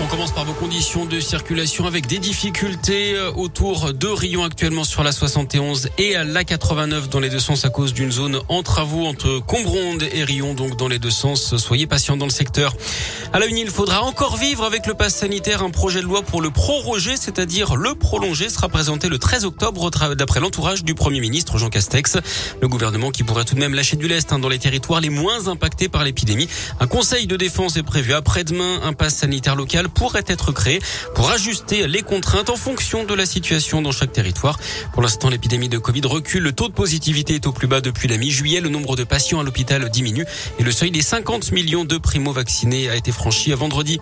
On commence par vos conditions de circulation avec des difficultés euh, autour de Rion actuellement sur la 71 et à la 89 dans les deux sens à cause d'une zone en travaux entre Combronde et Rion donc dans les deux sens. Soyez patients dans le secteur. À la une, il faudra encore vivre avec le pass sanitaire. Un projet de loi pour le proroger, c'est-à-dire le prolonger, sera présenté le 13 octobre d'après l'entourage du Premier ministre Jean Castex. Le gouvernement qui pourrait tout de même lâcher du lest hein, dans les territoires les moins impactés par l'épidémie. Un conseil de défense est prévu après-demain. Un pass sanitaire local pourrait être créé pour ajuster les contraintes en fonction de la situation dans chaque territoire. Pour l'instant, l'épidémie de Covid recule. Le taux de positivité est au plus bas depuis la mi-juillet. Le nombre de patients à l'hôpital diminue et le seuil des 50 millions de primo-vaccinés a été franchi à vendredi.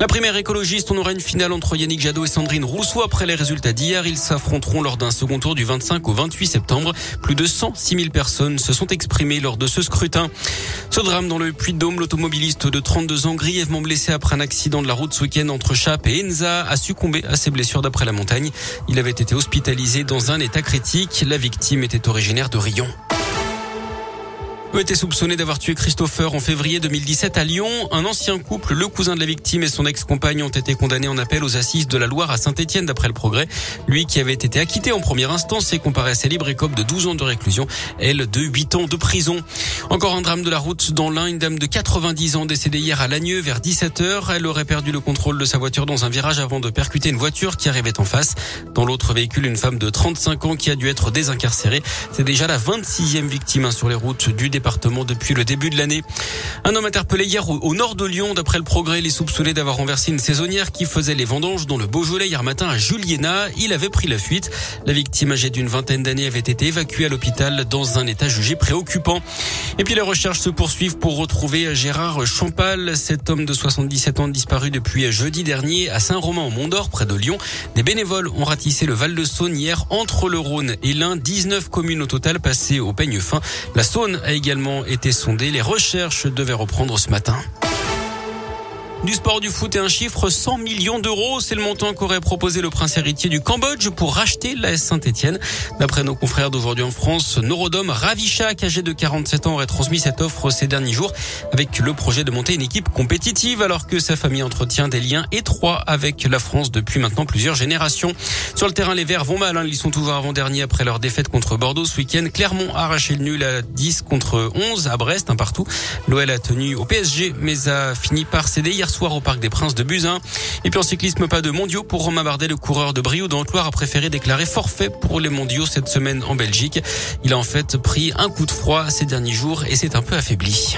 La primaire écologiste, on aura une finale entre Yannick Jadot et Sandrine Rousseau après les résultats d'hier. Ils s'affronteront lors d'un second tour du 25 au 28 septembre. Plus de 106 000 personnes se sont exprimées lors de ce scrutin. Ce drame dans le Puy-de-Dôme, l'automobiliste de 32 ans grièvement blessé après un accident de la route ce week-end entre Chap et Enza a succombé à ses blessures d'après la montagne. Il avait été hospitalisé dans un état critique. La victime était originaire de Rion a été soupçonné d'avoir tué Christopher en février 2017 à Lyon. Un ancien couple, le cousin de la victime et son ex-compagne ont été condamnés en appel aux assises de la Loire à Saint-Etienne d'après le progrès. Lui qui avait été acquitté en première instance et comparé à sa libre écope de 12 ans de réclusion, elle de 8 ans de prison. Encore un drame de la route dans l'un, une dame de 90 ans décédée hier à Lagneux vers 17h. Elle aurait perdu le contrôle de sa voiture dans un virage avant de percuter une voiture qui arrivait en face. Dans l'autre véhicule, une femme de 35 ans qui a dû être désincarcérée. C'est déjà la 26e victime hein, sur les routes du département depuis le début de l'année. Un homme interpellé hier au, nord de Lyon. D'après le progrès, il est soupçonné d'avoir renversé une saisonnière qui faisait les vendanges dans le Beaujolais hier matin à Juliena. Il avait pris la fuite. La victime âgée d'une vingtaine d'années avait été évacuée à l'hôpital dans un état jugé préoccupant. Et puis les recherches se poursuivent pour retrouver Gérard Champal, cet homme de 77 ans disparu depuis jeudi dernier à Saint-Romain au Mont-d'Or près de Lyon. Des bénévoles ont ratissé le Val-de-Saône hier entre le Rhône et l'Ain. 19 communes au total passées au peigne fin. La Saône a également été sondé. Les recherches devaient reprendre ce matin. Du sport du foot et un chiffre 100 millions d'euros, c'est le montant qu'aurait proposé le prince héritier du Cambodge pour racheter la Saint-Etienne. D'après nos confrères d'aujourd'hui en France, Norodom Ravichak, âgé de 47 ans, aurait transmis cette offre ces derniers jours avec le projet de monter une équipe compétitive alors que sa famille entretient des liens étroits avec la France depuis maintenant plusieurs générations. Sur le terrain, les Verts vont mal, hein. ils sont toujours avant-dernier après leur défaite contre Bordeaux ce week-end. Clermont a arraché le nul à 10 contre 11 à Brest, un partout. L'OL a tenu au PSG mais a fini par céder hier au Parc des Princes de Buzyn. Et puis en cyclisme, pas de mondiaux pour Romain Bardet, le coureur de Brioude dans a préféré déclarer forfait pour les mondiaux cette semaine en Belgique. Il a en fait pris un coup de froid ces derniers jours et s'est un peu affaibli.